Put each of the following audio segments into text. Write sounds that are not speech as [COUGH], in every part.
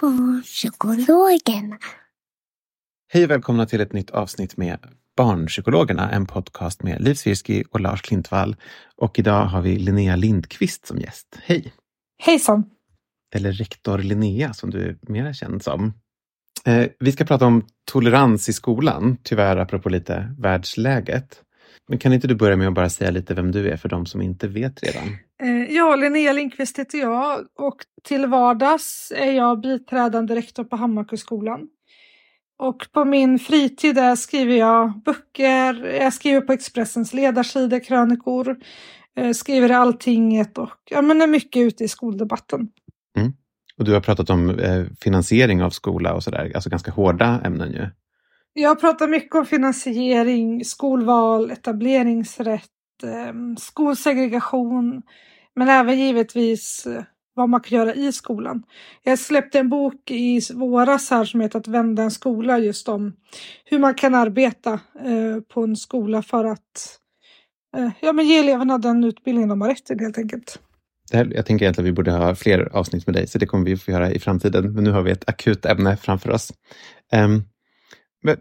Barnpsykologerna. Hej och välkomna till ett nytt avsnitt med Barnpsykologerna, en podcast med Liv Svirsky och Lars Klintvall. Och idag har vi Linnea Lindqvist som gäst. Hej! Hejsan! Eller rektor Linnea som du är mer känd som. Eh, vi ska prata om tolerans i skolan, tyvärr apropå lite världsläget. Men kan inte du börja med att bara säga lite vem du är för de som inte vet redan? Eh, Ja, Linnea Lindqvist heter jag och till vardags är jag biträdande rektor på Hammarkullskolan. Och på min fritid skriver jag böcker, jag skriver på Expressens ledarsida, krönikor, eh, skriver i Alltinget och ja, men är mycket ute i skoldebatten. Och du har pratat om eh, finansiering av skola och sådär, alltså ganska hårda ämnen ju. Jag pratar mycket om finansiering, skolval, etableringsrätt, ehm, skolsegregation, men även givetvis eh, vad man kan göra i skolan. Jag släppte en bok i våras här som heter Att vända en skola just om hur man kan arbeta eh, på en skola för att eh, ja, men ge eleverna den utbildning de har rätt till helt enkelt. Det här, jag tänker egentligen att vi borde ha fler avsnitt med dig, så det kommer vi få göra i framtiden. Men nu har vi ett akut ämne framför oss. Ehm, men,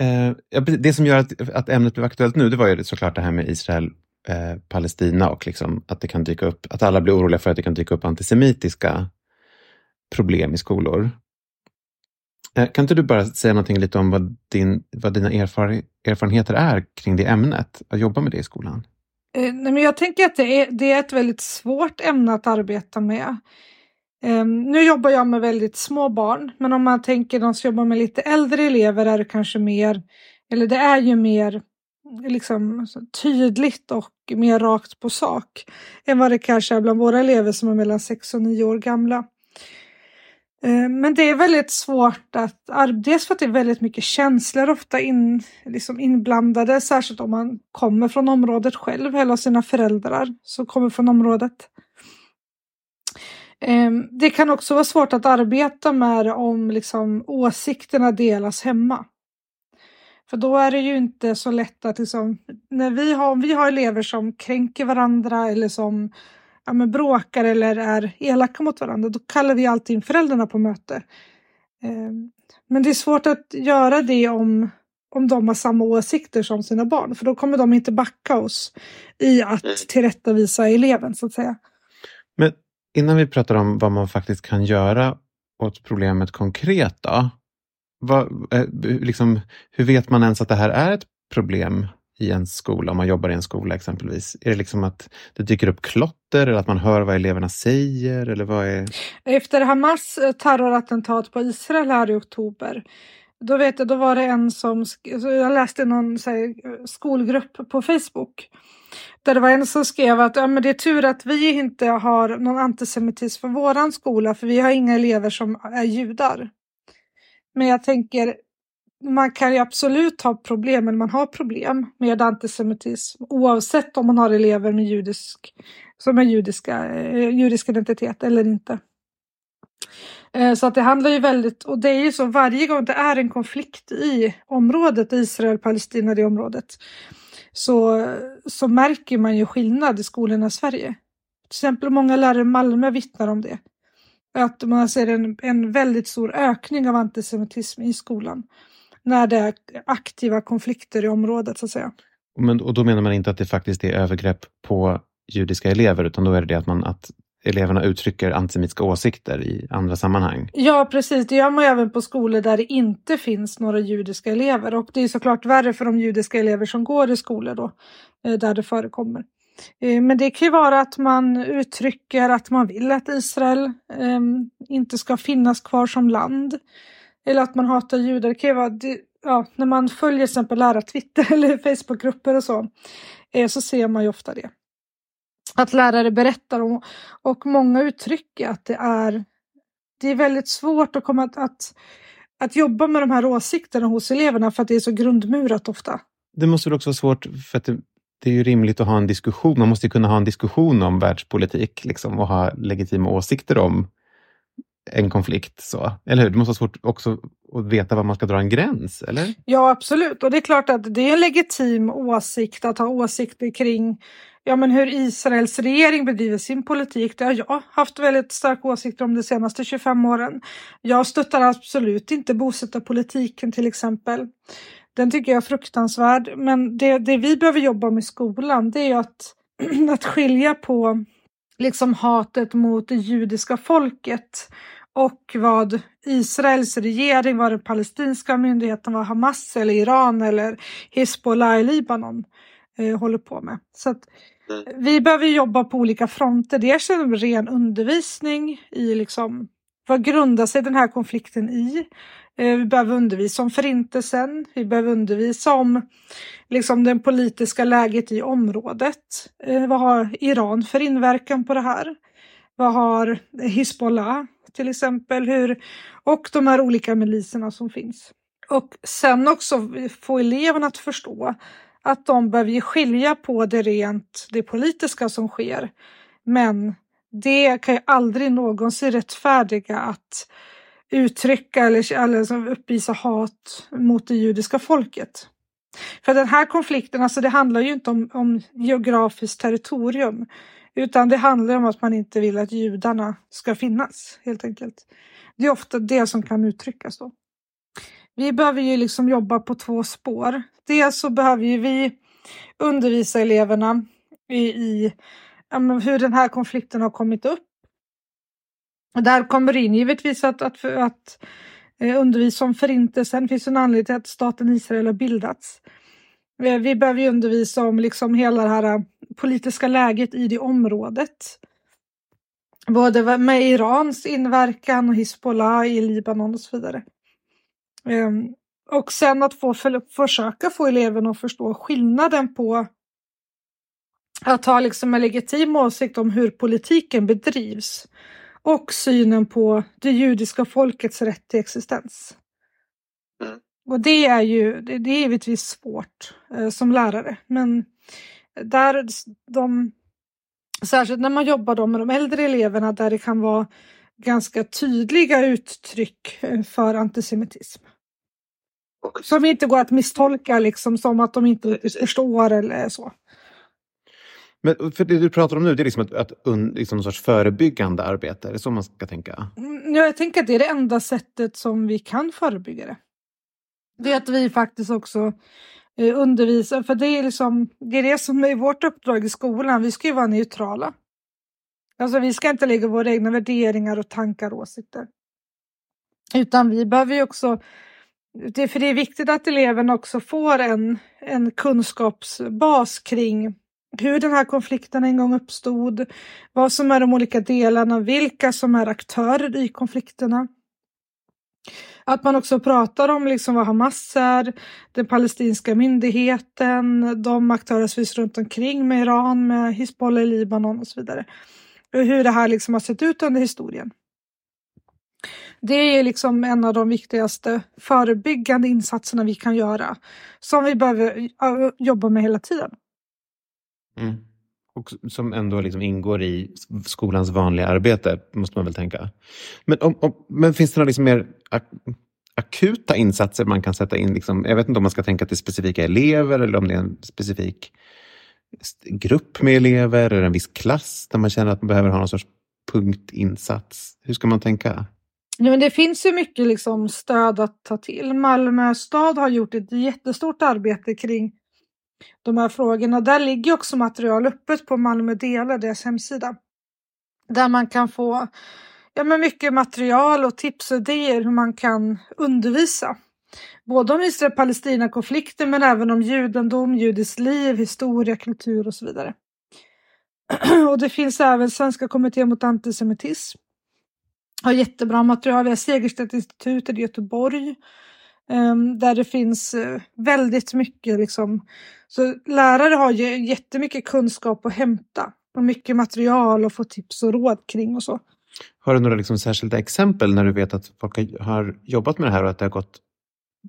eh, det som gör att, att ämnet blev aktuellt nu, det var ju såklart det här med Israel, eh, Palestina och liksom att det kan dyka upp, att alla blir oroliga för att det kan dyka upp antisemitiska problem i skolor. Eh, kan inte du bara säga någonting lite om vad, din, vad dina erfar, erfarenheter är kring det ämnet, att jobba med det i skolan? Eh, nej, men jag tänker att det är, det är ett väldigt svårt ämne att arbeta med. Um, nu jobbar jag med väldigt små barn, men om man tänker de som jobbar med lite äldre elever är det kanske mer, eller det är ju mer liksom alltså, tydligt och mer rakt på sak än vad det kanske är bland våra elever som är mellan 6 och 9 år gamla. Ehm, men det är väldigt svårt att, dels för att det är väldigt mycket känslor ofta in, liksom inblandade, särskilt om man kommer från området själv eller sina föräldrar som kommer från området. Ehm, Det kan också vara svårt att arbeta med om liksom åsikterna delas hemma. För då är det ju inte så lätt att liksom, när vi har, om vi har elever som kränker varandra eller som ja, men bråkar eller är elaka mot varandra, då kallar vi alltid in föräldrarna på möte. Ehm, Men det är svårt att göra det om, om de har samma åsikter som sina barn, för då kommer de inte backa oss i att tillrättavisa eleven, så att säga. Men innan vi pratar om vad man faktiskt kan göra åt problemet konkret då. Vad, eh, liksom, hur vet man ens att det här är ett problem i en skola, om man jobbar i en skola exempelvis? Är det liksom att det dyker upp klotter eller att man hör vad eleverna säger? Eller vad är... Efter Hamas eh, terrorattentat på Israel här i oktober, då vet jag, då var det en som, jag läste någon här, eh, skolgrupp på Facebook, där det var en som skrev att ja, men det är tur att vi inte har någon antisemitism för våran skola, för vi har inga elever som är judar. Men jag tänker, man kan ju absolut ha problem, men man har problem med antisemitism oavsett om man har elever med judisk, som är judiska, eh, judisk identitet eller inte. Eh, så att det handlar ju väldigt, och det är ju så varje gång det är en konflikt i området, Israel-Palestina, det området, så, så märker man ju skillnad i skolorna i Sverige. Till exempel många lärare i Malmö vittnar om det. Att man ser en, en väldigt stor ökning av antisemitism i skolan när det är aktiva konflikter i området så att säga. Men, och då menar man inte att det faktiskt är övergrepp på judiska elever, utan då är det det att, man, att eleverna uttrycker antisemitiska åsikter i andra sammanhang. Ja, precis. Det gör man ju även på skolor där det inte finns några judiska elever. Och det är såklart värre för de judiska elever som går i skolor då, eh, där det förekommer. Eh, men det kan ju vara att man uttrycker att man vill att Israel ehm, inte ska finnas kvar som land. Eller att man hatar judar. Det kan ju vara, ja, när man följer till exempel lärartwitter [LAUGHS] eller Facebookgrupper och så, eh, så ser man ju ofta det. Att lärare berättar om, och många uttrycker att det är, det är väldigt svårt att, komma att, att, att jobba med de här åsikterna hos eleverna för att det är så grundmurat ofta. Det måste väl också vara svårt för att det, det är ju rimligt att ha en diskussion. Man måste kunna ha en diskussion om världspolitik liksom, och ha legitima åsikter om en konflikt. Så. Eller hur? Det måste vara svårt också att veta var man ska dra en gräns, eller? Ja, absolut. Och det är klart att det är en legitim åsikt att ha åsikter kring ja, men hur Israels regering bedriver sin politik. Det har jag haft väldigt starka åsikter om de senaste 25 åren. Jag stöttar absolut inte bosättarpolitiken till exempel. Den tycker jag är fruktansvärd. Men det, det vi behöver jobba med i skolan det är att, [CLEARS THROAT] att skilja på liksom hatet mot det judiska folket och vad Israels regering, vad den palestinska myndigheten, vad Hamas eller Iran eller Hizbollah i Libanon eh, håller på med. Så att vi behöver jobba på olika fronter. Dels genom ren undervisning i liksom, vad grundar sig den här konflikten i? Eh, vi behöver undervisa om förintelsen. Vi behöver undervisa om liksom, det politiska läget i området. Eh, vad har Iran för inverkan på det här? Vad har Hizbollah till exempel? Hur, och de här olika miliserna som finns. Och sen också få eleverna att förstå att de behöver skilja på det rent det politiska som sker. Men det kan ju aldrig någonsin rättfärdiga att uttrycka eller, eller uppvisa hat mot det judiska folket. För den här konflikten, alltså det handlar ju inte om, om geografiskt territorium utan det handlar om att man inte vill att judarna ska finnas helt enkelt. Det är ofta det som kan uttryckas då. Vi behöver ju liksom jobba på två spår. Dels så behöver ju vi undervisa eleverna i, i hur den här konflikten har kommit upp. Och där kommer in givetvis att, att, att eh, undervisa om förintelsen. Det finns en anledning till att staten Israel har bildats. Eh, vi behöver ju undervisa om liksom hela det här eh, politiska läget i det området. Både med Irans inverkan och Hizbollah i Libanon och så vidare. Ehm, och sen att få för, försöka få eleverna att förstå skillnaden på att ha liksom en legitim åsikt om hur politiken bedrivs och synen på det judiska folkets rätt till existens. Mm. Och det är ju det, det är givetvis svårt eh, som lärare, men där de, särskilt när man jobbar då med de äldre eleverna där det kan vara ganska tydliga uttryck eh, för antisemitism. Som inte går att misstolka liksom som att de inte förstår eller så. Men för det du pratar om nu, det är liksom ett, ett liksom någon sorts förebyggande arbete, är det så man ska tänka? Mm, ja, jag tänker att det är det enda sättet som vi kan förebygga det. Det är att vi faktiskt också eh, undervisar, för det är, liksom, det är det som är vårt uppdrag i skolan, vi ska ju vara neutrala. Alltså vi ska inte lägga våra egna värderingar och tankar och åsikter. Utan vi behöver ju också det, för det är viktigt att eleven också får en, en kunskapsbas kring hur den här konflikten en gång uppstod, vad som är de olika delarna, vilka som är aktörer i konflikterna. Att man också pratar om liksom vad Hamas är, den palestinska myndigheten, de aktörer som finns runt omkring med Iran, med Hizbollah i Libanon och så vidare. Och hur det här liksom har sett ut under historien. Det är liksom en av de viktigaste förebyggande insatserna vi kan göra som vi behöver jobba med hela tiden. Mm. Och som ändå liksom ingår i skolans vanliga arbete, måste man väl tänka. Men, om, om, men finns det några liksom mer akuta insatser man kan sätta in? Liksom, jag vet inte om man ska tänka till specifika elever eller om det är en specifik grupp med elever eller en viss klass där man känner att man behöver ha någon sorts punktinsats. Hur ska man tänka? Ja, men det finns ju mycket liksom stöd att ta till. Malmö stad har gjort ett jättestort arbete kring de här frågorna. Där ligger också material öppet på Malmö Delar, deras hemsida. Där man kan få ja, men mycket material och tips och idéer hur man kan undervisa. Både om Israel-Palestina-konflikten men även om judendom, judiskt liv, historia, kultur och så vidare. [CLEARS THROAT] och det finns även Svenska kommittén mot antisemitism. Har jättebra material. Vi har Segerstedt-institutet i Göteborg. Um, där det finns uh, väldigt mycket liksom. Så lärare har ju jättemycket kunskap att hämta och mycket material och få tips och råd kring och så. Har du några liksom särskilda exempel när du vet att folk har jobbat med det här och att det har gått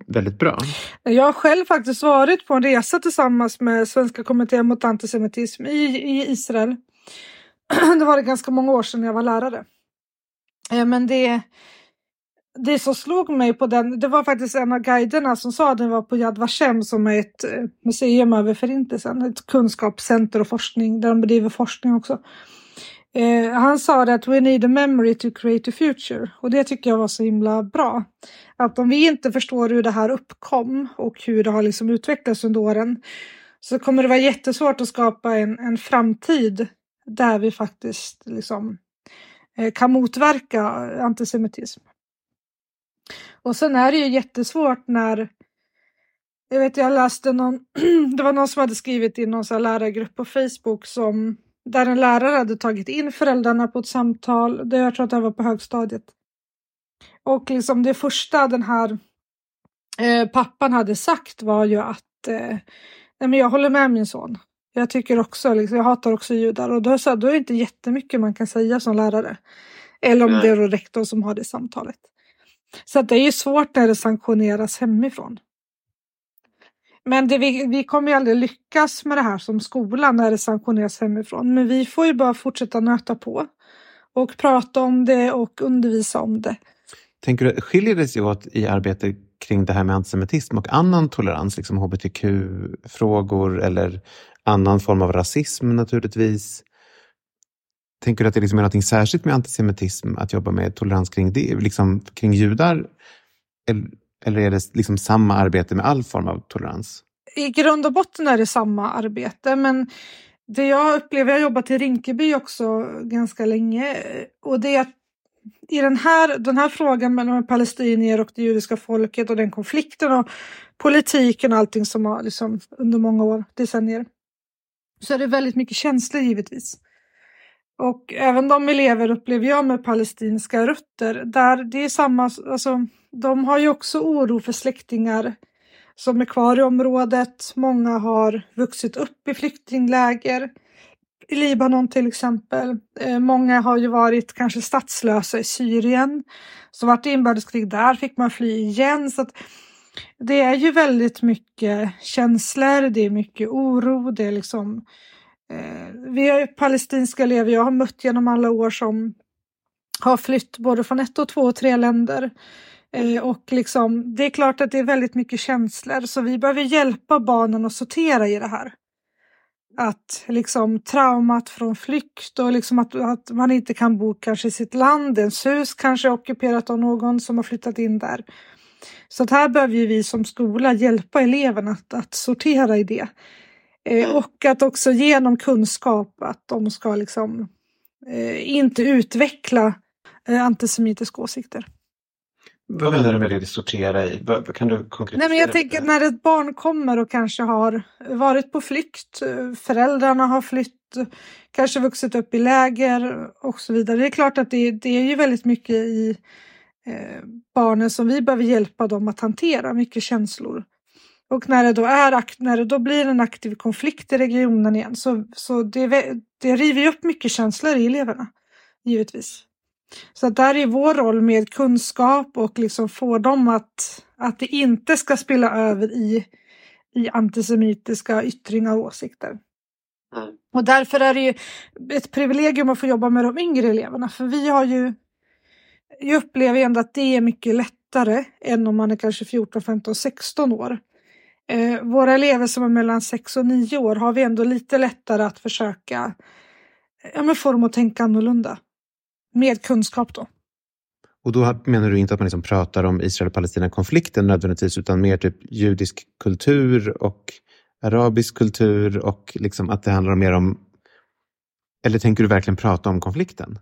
väldigt bra? Jag har själv faktiskt varit på en resa tillsammans med Svenska kommittén mot antisemitism i, i Israel. [CLEARS THROAT] Det var det ganska många år sedan jag var lärare. Men det, det som slog mig på den, det var faktiskt en av guiderna som sa att den var på Yad Vashem som är ett eh, museum över förintelsen, ett kunskapscenter och forskning där de bedriver forskning också. Eh, han sa att we need a memory to create a future och det tycker jag var så himla bra. Att om vi inte förstår hur det här uppkom och hur det har liksom utvecklats under åren så kommer det vara jättesvårt att skapa en, en framtid där vi faktiskt liksom, eh, Eh, kan motverka antisemitism. Och sen är det ju jättesvårt när jag vet jag läste någon, [CLEARS THROAT] det var någon som hade skrivit i någon så lärargrupp på Facebook som där en lärare hade tagit in föräldrarna på ett samtal. Det, jag tror att det var på högstadiet. Och liksom det första den här eh, pappan hade sagt var ju att eh, nej men jag håller med min son. Jag tycker också, liksom, jag hatar också judar och då, så, då är det inte jättemycket man kan säga som lärare. Eller om nej. det är rektorn som har det samtalet. Så det är ju svårt när det sanktioneras hemifrån. Men det, vi, vi kommer ju aldrig lyckas med det här som skola när det sanktioneras hemifrån. Men vi får ju bara fortsätta nöta på och prata om det och undervisa om det. Tänker du, skiljer det sig åt i arbetet kring det här med antisemitism och annan tolerans, liksom hbtq-frågor eller annan form av rasism naturligtvis? Tänker du att det liksom är något särskilt med antisemitism att jobba med tolerans kring det, liksom kring judar? Eller, eller är det liksom samma arbete med all form av tolerans? I grund och botten är det samma arbete, men det jag upplever, jag har jobbat i Rinkeby också ganska länge, och det är att i den här, den här frågan mellan palestinier och det judiska folket och den konflikten och politiken och allting som har liksom under många år, decennier, så är det väldigt mycket känslor givetvis. Och även de elever upplever jag med palestinska rötter, där det är samma, alltså de har ju också oro för släktingar som är kvar i området. Många har vuxit upp i flyktingläger i Libanon till exempel. Eh, många har ju varit kanske statslösa i Syrien. Så vart det inbördeskrig där fick man fly igen. Så det är ju väldigt mycket känslor, det är mycket oro, det är liksom eh, vi är palestinska elever jag har mött genom alla år som har flytt både från ett och två och tre länder. Eh, och liksom, det är klart att det är väldigt mycket känslor så vi behöver hjälpa barnen att sortera i det här. Att liksom traumat från flykt och liksom att, att man inte kan bo kanske i sitt land, ens hus kanske är ockuperat av någon som har flyttat in där. Så att här behöver vi som skola hjälpa eleverna att, att sortera i det. Eh, och att också ge dem kunskap att de ska liksom eh, inte utveckla eh, antisemitiska åsikter. Vad menar du med det, sortera i? Kan du konkretisera? Nej, men jag tänker när ett barn kommer och kanske har varit på flykt, föräldrarna har flytt, kanske vuxit upp i läger och så vidare. Det är klart att det, det är ju väldigt mycket i barnen som vi behöver hjälpa dem att hantera, mycket känslor. Och när det då, är, när det då blir en aktiv konflikt i regionen igen så, så det, det river upp mycket känslor i eleverna, givetvis. Så där är vår roll med kunskap och liksom få dem att, att det inte ska spilla över i, i antisemitiska yttringar och åsikter. Mm. Och därför är det ju ett privilegium att få jobba med de yngre eleverna, för vi har ju... Jag upplever ändå att det är mycket lättare än om man är kanske 14, 15, 16 år. Eh, våra elever som är mellan 6 och 9 år har vi ändå lite lättare att försöka ja, men få dem att tänka annorlunda. Med kunskap då. Och då menar du inte att man liksom pratar om Israel-Palestina-konflikten nödvändigtvis, utan mer typ judisk kultur och arabisk kultur och liksom att det handlar mer om... Eller tänker du verkligen prata om konflikten?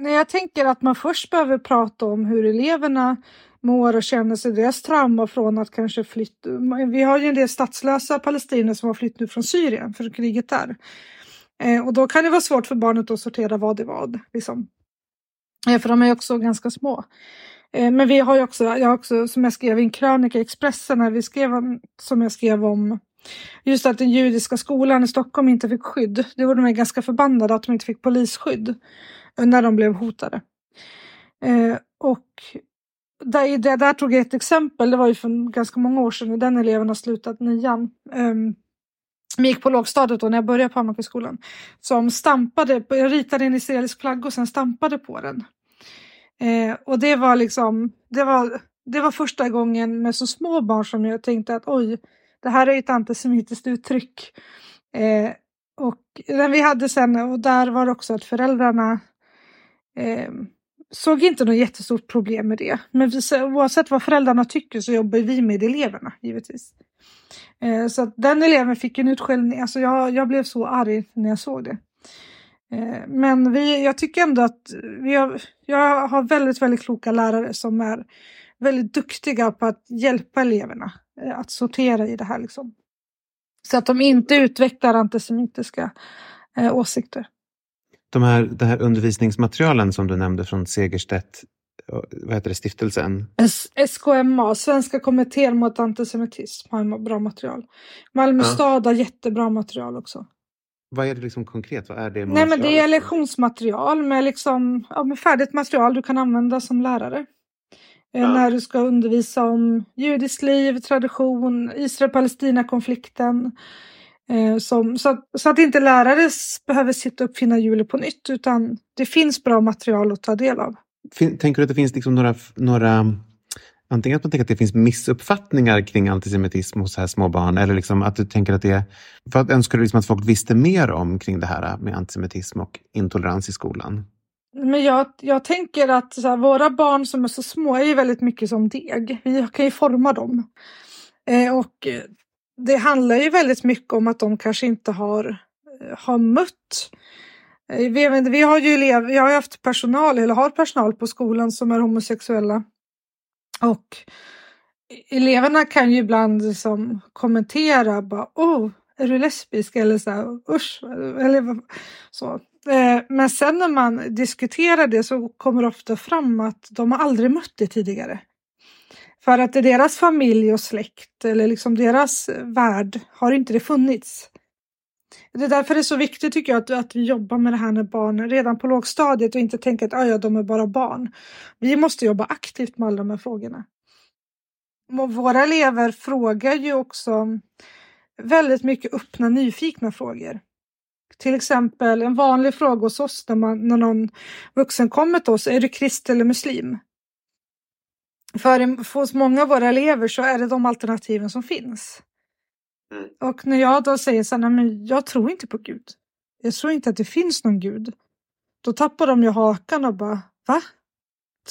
Nej, jag tänker att man först behöver prata om hur eleverna mår och känner sig, deras trauma från att kanske flytta. Vi har ju en del statslösa palestinier som har flytt nu från Syrien, för kriget där. Eh, och då kan det vara svårt för barnet att sortera vad är vad. Liksom. Eh, för de är också ganska små. Eh, men vi har ju också, jag också, som jag skrev i en krönika i Expressen, när vi skrev som jag skrev om just att den judiska skolan i Stockholm inte fick skydd. Det gjorde mig ganska förbannade att de inte fick polisskydd när de blev hotade. Eh, och där, där, där tog jag ett exempel, det var ju för ganska många år sedan, den eleven har slutat nian. Um, gick på lågstadiet då när jag började på Hammarbyskolan. Som stampade, jag ritade en israelisk flagga och sen stampade på den. Eh, och det var liksom, det var, det var första gången med så små barn som jag tänkte att oj, det här är ett antisemitiskt uttryck. Eh, och den vi hade sen, och där var det också att föräldrarna eh, såg inte något jättestort problem med det. Men oavsett vad föräldrarna tycker så jobbar vi med eleverna givetvis. Eh, så att den eleven fick en utskällning, alltså jag, jag blev så arg när jag såg det. Eh, men vi, jag tycker ändå att vi har, jag har väldigt, väldigt kloka lärare som är väldigt duktiga på att hjälpa eleverna eh, att sortera i det här. Liksom. Så att de inte utvecklar antisemitiska eh, åsikter. De här, de här undervisningsmaterialen som du nämnde från Segerstedt, vad heter det, stiftelsen? SKMA, Svenska kommittén mot antisemitism, har bra material. Malmö ja. stad har jättebra material också. Vad är det liksom konkret? Vad är det Nej, men det är lektionsmaterial med, liksom, ja, med färdigt material du kan använda som lärare. Eh, ja. När du ska undervisa om judiskt liv, tradition, Israel-Palestina-konflikten. Eh, som, så, att, så att inte lärare behöver sitta och uppfinna hjulet på nytt utan det finns bra material att ta del av. Tänker du att det finns liksom några, några antingen att man tänker att det finns missuppfattningar kring antisemitism hos här små barn eller liksom att du tänker att det är... För att önskar du liksom att folk visste mer om kring det här med antisemitism och intolerans i skolan? Men jag, jag tänker att här, våra barn som är så små är ju väldigt mycket som deg. Vi kan ju forma dem. Eh, och det handlar ju väldigt mycket om att de kanske inte har, eh, har mött eh, vi, vi har ju elev, jag har haft personal, eller har personal på skolan som är homosexuella. Och eleverna kan ju ibland liksom kommentera bara oh, är du lesbisk eller så här, usch, eller så. Eh, men sen när man diskuterar det så kommer det ofta fram att de har aldrig mött det tidigare. För att i deras familj och släkt eller liksom deras värld har inte det funnits. Det är därför det är så viktigt tycker jag att, att vi jobbar med det här med barn redan på lågstadiet och inte tänker att ah, ja, de är bara barn. Vi måste jobba aktivt med alla de här frågorna. Och våra elever frågar ju också väldigt mycket öppna, nyfikna frågor. Till exempel en vanlig fråga hos oss när, man, när någon vuxen kommer till oss, är du kristen eller muslim? För hos många av våra elever så är det de alternativen som finns. Mm. Och när jag då säger så här, men jag tror inte på Gud. Jag tror inte att det finns någon Gud. Då tappar de ju hakan och bara, va?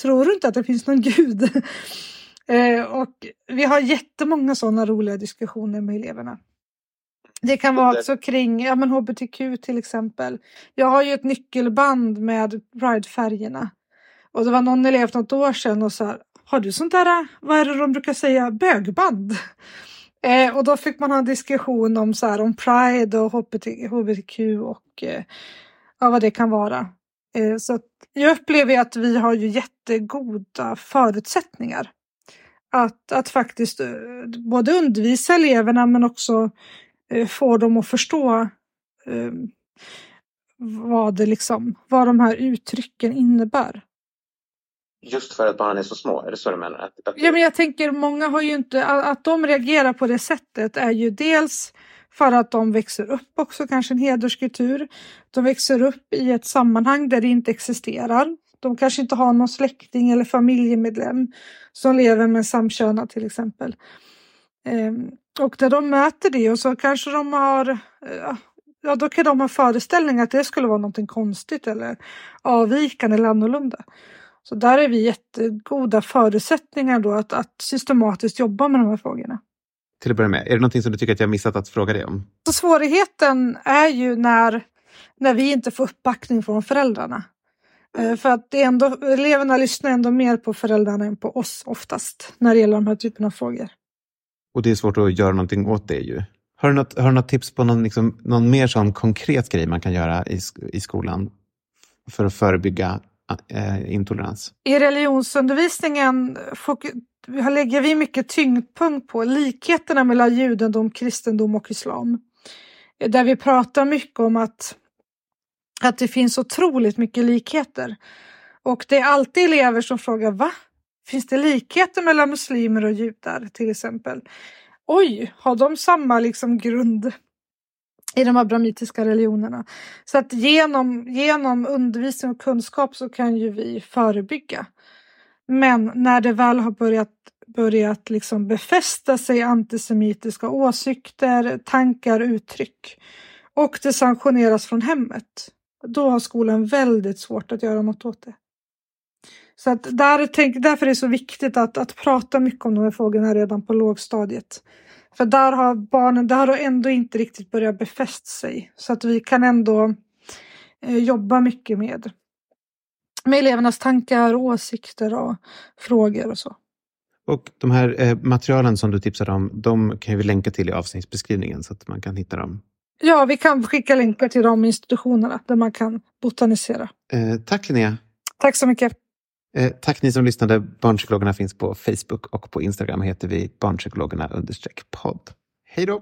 Tror du inte att det finns någon Gud? [LAUGHS] eh, och vi har jättemånga sådana roliga diskussioner med eleverna. Det kan vara också kring ja, men hbtq till exempel. Jag har ju ett nyckelband med Pride-färgerna. Och det var någon elev något år sedan och sa, har du sånt där, eh, vad är det de brukar säga, bögband? Eh, och då fick man ha en diskussion om, så här, om Pride och hbtq och eh, ja, vad det kan vara. Eh, så jag upplever att vi har ju jättegoda förutsättningar att, att faktiskt eh, både undervisa eleverna men också eh, få dem att förstå eh, vad, det liksom, vad de här uttrycken innebär. Just för att barnen är så små, är det så du menar? Att, att... Ja, men jag tänker många har ju inte, att de reagerar på det sättet är ju dels för att de växer upp också, kanske en hederskultur. De växer upp i ett sammanhang där det inte existerar. De kanske inte har någon släkting eller familjemedlem som lever med samkönad till exempel. Ehm, och när de möter det och så kanske de har, ja då kan de ha föreställningar att det skulle vara någonting konstigt eller avvikande eller annorlunda. Så där är vi jättegoda förutsättningar då att, att systematiskt jobba med de här frågorna. Till att börja med, är det någonting som du tycker att jag missat att fråga dig om? Så svårigheten är ju när, när vi inte får uppbackning från föräldrarna. Eh, för att det ändå, eleverna lyssnar ändå mer på föräldrarna än på oss oftast när det gäller de här typerna av frågor. Och det är svårt att göra någonting åt det ju. Har du något, har du något tips på någon, liksom, någon mer sån konkret grej man kan göra i, i skolan för att förebygga eh, intolerans? I religionsundervisningen lägger vi mycket tyngdpunkt på likheterna mellan judendom, kristendom och islam. Där vi pratar mycket om att, att det finns otroligt mycket likheter. Och det är alltid elever som frågar va? Finns det likheter mellan muslimer och judar till exempel? Oj, har de samma liksom grund i de abramitiska religionerna? Så att genom, genom undervisning och kunskap så kan ju vi förebygga. Men när det väl har börjat, börjat liksom befästa sig antisemitiska åsikter, tankar, uttryck och det sanktioneras från hemmet, då har skolan väldigt svårt att göra något åt det. Så att där, tänk, därför är det så viktigt att, att prata mycket om de här frågorna redan på lågstadiet. För där har barnen, där har ändå inte riktigt börjat befäst sig. Så att vi kan ändå eh, jobba mycket med, med elevernas tankar, åsikter och frågor och så. Och de här eh, materialen som du tipsade om, de kan vi länka till i avsnittsbeskrivningen så att man kan hitta dem. Ja, vi kan skicka länkar till de institutionerna där man kan botanisera. Eh, tack Linnea! Tack så mycket! Eh, tack ni som lyssnade. Barnpsykologerna finns på Facebook och på Instagram heter vi barnpsykologerna understreck podd. Hej då!